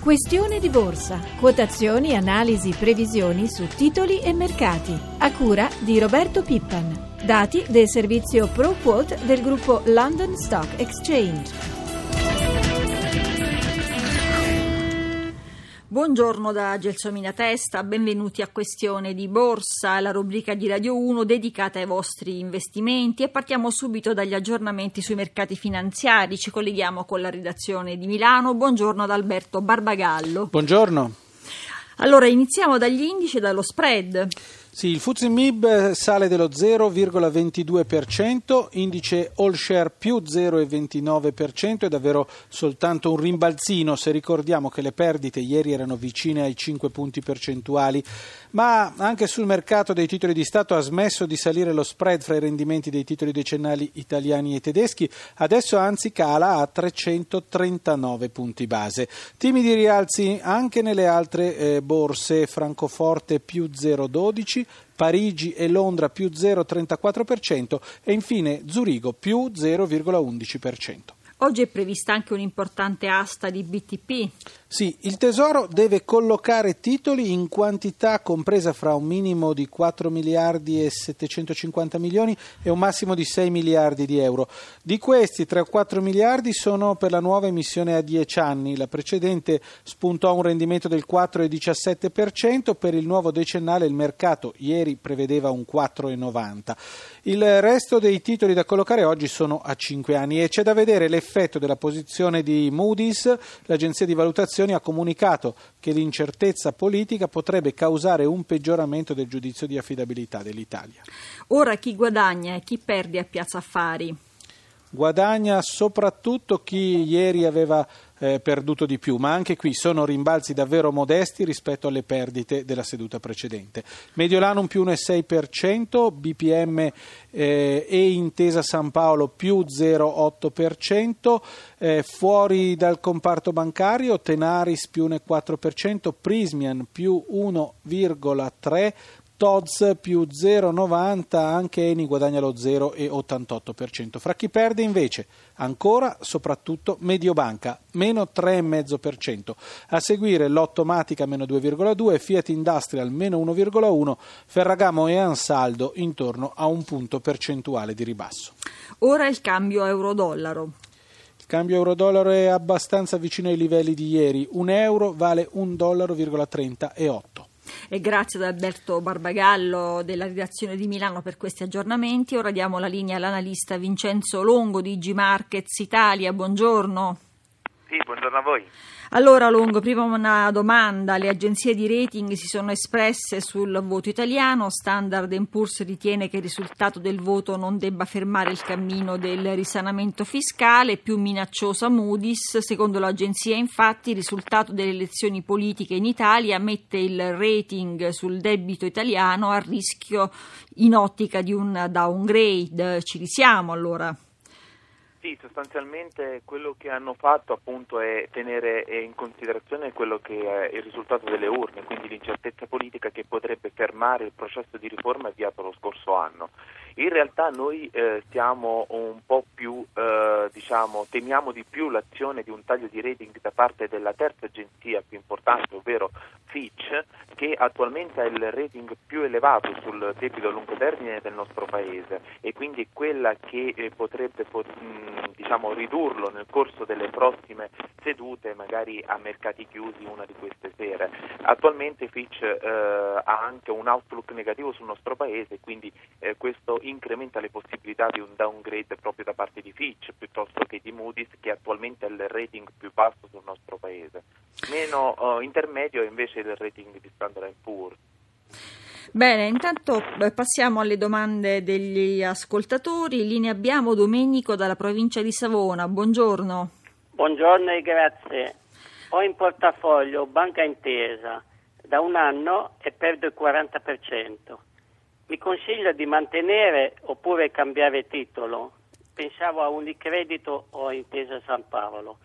Questione di borsa. Quotazioni, analisi, previsioni su titoli e mercati. A cura di Roberto Pippan. Dati del servizio ProQuote del gruppo London Stock Exchange. Buongiorno da Gelsomina Testa, benvenuti a Questione di Borsa, la rubrica di Radio 1 dedicata ai vostri investimenti e partiamo subito dagli aggiornamenti sui mercati finanziari. Ci colleghiamo con la redazione di Milano. Buongiorno ad Alberto Barbagallo. Buongiorno. Allora iniziamo dagli indici e dallo spread. Sì, il FTSE MIB sale dello 0,22%, indice All Share più 0,29%, è davvero soltanto un rimbalzino se ricordiamo che le perdite ieri erano vicine ai 5 punti percentuali, ma anche sul mercato dei titoli di Stato ha smesso di salire lo spread fra i rendimenti dei titoli decennali italiani e tedeschi, adesso anzi cala a 339 punti base. Timidi rialzi anche nelle altre eh, borse, Francoforte più 0,12%, Parigi e Londra più 0,34% e infine Zurigo più 0,11%. Oggi è prevista anche un'importante asta di BTP. Sì, il Tesoro deve collocare titoli in quantità compresa fra un minimo di 4 miliardi e 750 milioni e un massimo di 6 miliardi di euro. Di questi 3 o 4 miliardi sono per la nuova emissione a 10 anni, la precedente spuntò un rendimento del 4,17%, per il nuovo decennale il mercato ieri prevedeva un 4,90%. Il resto dei titoli da collocare oggi sono a 5 anni e c'è da vedere l'effetto della posizione di Moody's, l'agenzia di valutazione Nazioni ha comunicato che l'incertezza politica potrebbe causare un peggioramento del giudizio di affidabilità dell'Italia. Ora chi guadagna e chi perde a Piazza Affari? Guadagna soprattutto chi ieri aveva eh, perduto di più, ma anche qui sono rimbalzi davvero modesti rispetto alle perdite della seduta precedente. Mediolanum più 1,6%, BPM eh, e Intesa San Paolo più 0,8%, eh, fuori dal comparto bancario Tenaris più 1,4%, Prismian più 1,3%, TODS più 0,90, anche Eni guadagna lo 0,88%. Fra chi perde invece ancora soprattutto Mediobanca, meno 3,5%. A seguire l'Ottomatica meno 2,2%, Fiat Industrial meno 1,1%, Ferragamo e Ansaldo intorno a un punto percentuale di ribasso. Ora il cambio euro-dollaro. Il cambio euro-dollaro è abbastanza vicino ai livelli di ieri, un euro vale 1,30 dollaro e 8. E grazie ad Alberto Barbagallo della redazione di Milano per questi aggiornamenti. Ora diamo la linea all'analista Vincenzo Longo di G Markets Italia. Buongiorno. Sì, buongiorno a voi. Allora Longo, prima una domanda. Le agenzie di rating si sono espresse sul voto italiano. Standard Poor's ritiene che il risultato del voto non debba fermare il cammino del risanamento fiscale. Più minacciosa Moody's. Secondo l'agenzia, infatti, il risultato delle elezioni politiche in Italia mette il rating sul debito italiano a rischio in ottica di un downgrade. Ci risiamo allora? Sì, sostanzialmente quello che hanno fatto appunto è tenere in considerazione quello che è il risultato delle urne, quindi l'incertezza politica che potrebbe fermare il processo di riforma avviato lo scorso anno. In realtà noi eh, siamo un po' più, eh, diciamo, temiamo di più l'azione di un taglio di rating da parte della terza agenzia più importante, ovvero Fitch, che attualmente ha il rating più elevato sul debito a lungo termine del nostro paese e quindi quella che eh, potrebbe mh, diciamo, ridurlo nel corso delle prossime sedute, magari a mercati chiusi una di queste sere. Attualmente Fitch eh, ha anche un outlook negativo sul nostro paese, quindi eh, questo incrementa le possibilità di un downgrade proprio da parte di Fitch piuttosto che di Moody's che attualmente ha il rating più basso sul nostro paese. Meno uh, intermedio è invece il rating di Standard Poor's. Bene, intanto passiamo alle domande degli ascoltatori. In linea abbiamo Domenico dalla provincia di Savona. Buongiorno. Buongiorno e grazie. Ho in portafoglio Banca Intesa da un anno e perdo il 40% mi consiglia di mantenere oppure cambiare titolo? Pensavo a Unicredito o a Intesa San Paolo,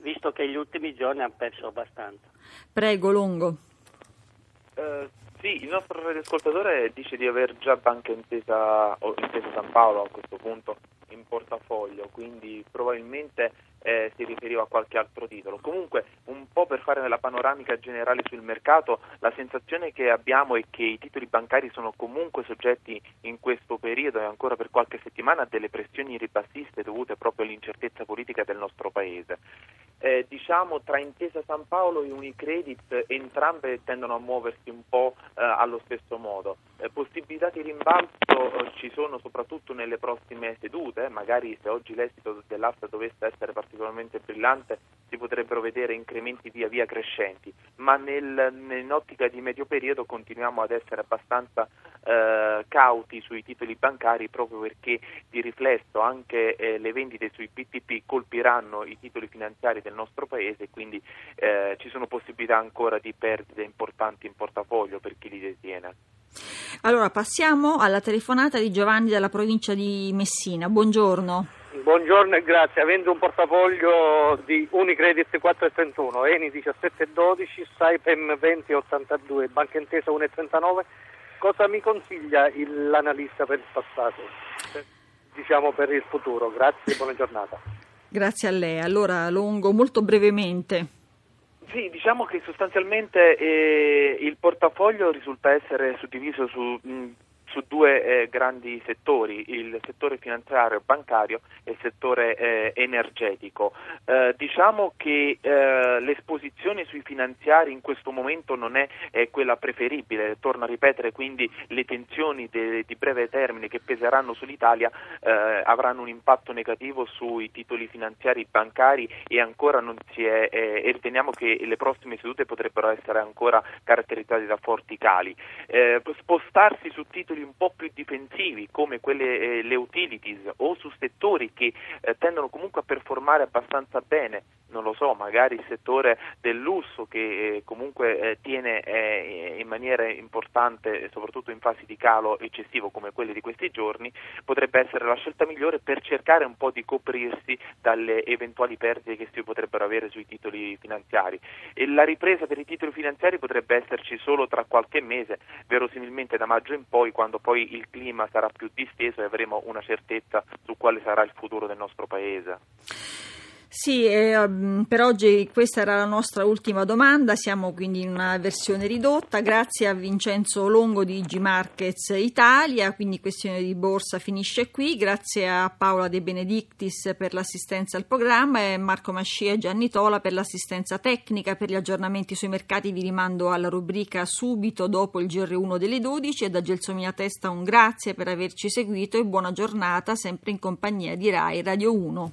visto che gli ultimi giorni hanno perso abbastanza. Prego, Longo. Uh, sì, il nostro ascoltatore dice di aver già Banca Intesa o Intesa San Paolo a questo punto in portafoglio, quindi probabilmente eh, si riferiva a qualche altro titolo. Comunque, un po' per fare la panoramica generale sul mercato, la sensazione che abbiamo è che i titoli bancari sono comunque soggetti in questo periodo e ancora per qualche settimana a delle pressioni ribassiste dovute proprio all'incertezza politica del nostro Paese. Eh, diciamo tra Intesa San Paolo e Unicredit entrambe tendono a muoversi un po' eh, allo stesso modo. Eh, possibilità di rimbalzo eh, ci sono soprattutto nelle prossime sedute, magari se oggi l'esito dell'asta dovesse essere particolarmente brillante si potrebbero vedere incrementi via via crescenti, ma nel, nell'ottica di medio periodo continuiamo ad essere abbastanza eh, cauti sui titoli bancari proprio perché di riflesso anche eh, le vendite sui BTP colpiranno i titoli finanziari del nostro paese quindi eh, ci sono possibilità ancora di perdite importanti in portafoglio per chi li detiene. Allora passiamo alla telefonata di Giovanni dalla provincia di Messina. Buongiorno. Buongiorno e grazie. Avendo un portafoglio di Unicredit 4,31, Eni 17,12, Saipem 20,82, Banca Intesa 1,39, cosa mi consiglia il, l'analista per il passato? Diciamo per il futuro. Grazie e buona giornata. Grazie a lei. Allora, Longo, molto brevemente. Sì, diciamo che sostanzialmente eh, il portafoglio risulta essere suddiviso su mh, su due eh, grandi settori, il settore finanziario e bancario e il settore eh, energetico. Eh, diciamo che eh, l'esposizione sui finanziari in questo momento non è quella preferibile, torno a ripetere quindi le tensioni de, di breve termine che peseranno sull'Italia eh, avranno un impatto negativo sui titoli finanziari bancari e ancora non si è, eh, e riteniamo che le prossime sedute potrebbero essere ancora caratterizzate da forti cali. spostarsi su titoli un po' più difensivi come quelle, eh, le utilities o su settori che eh, tendono comunque a performare abbastanza bene non lo so, magari il settore del lusso che eh, comunque eh, tiene eh, in maniera importante, soprattutto in fasi di calo eccessivo come quelli di questi giorni, potrebbe essere la scelta migliore per cercare un po' di coprirsi dalle eventuali perdite che si potrebbero avere sui titoli finanziari. E la ripresa per i titoli finanziari potrebbe esserci solo tra qualche mese, verosimilmente da maggio in poi, quando poi il clima sarà più disteso e avremo una certezza su quale sarà il futuro del nostro Paese. Sì, eh, per oggi questa era la nostra ultima domanda, siamo quindi in una versione ridotta, grazie a Vincenzo Longo di G Markets Italia, quindi questione di borsa finisce qui, grazie a Paola De Benedictis per l'assistenza al programma e Marco Mascia e Gianni Tola per l'assistenza tecnica, per gli aggiornamenti sui mercati vi rimando alla rubrica subito dopo il GR1 delle 12 e da Gelsomina Testa un grazie per averci seguito e buona giornata sempre in compagnia di Rai Radio 1.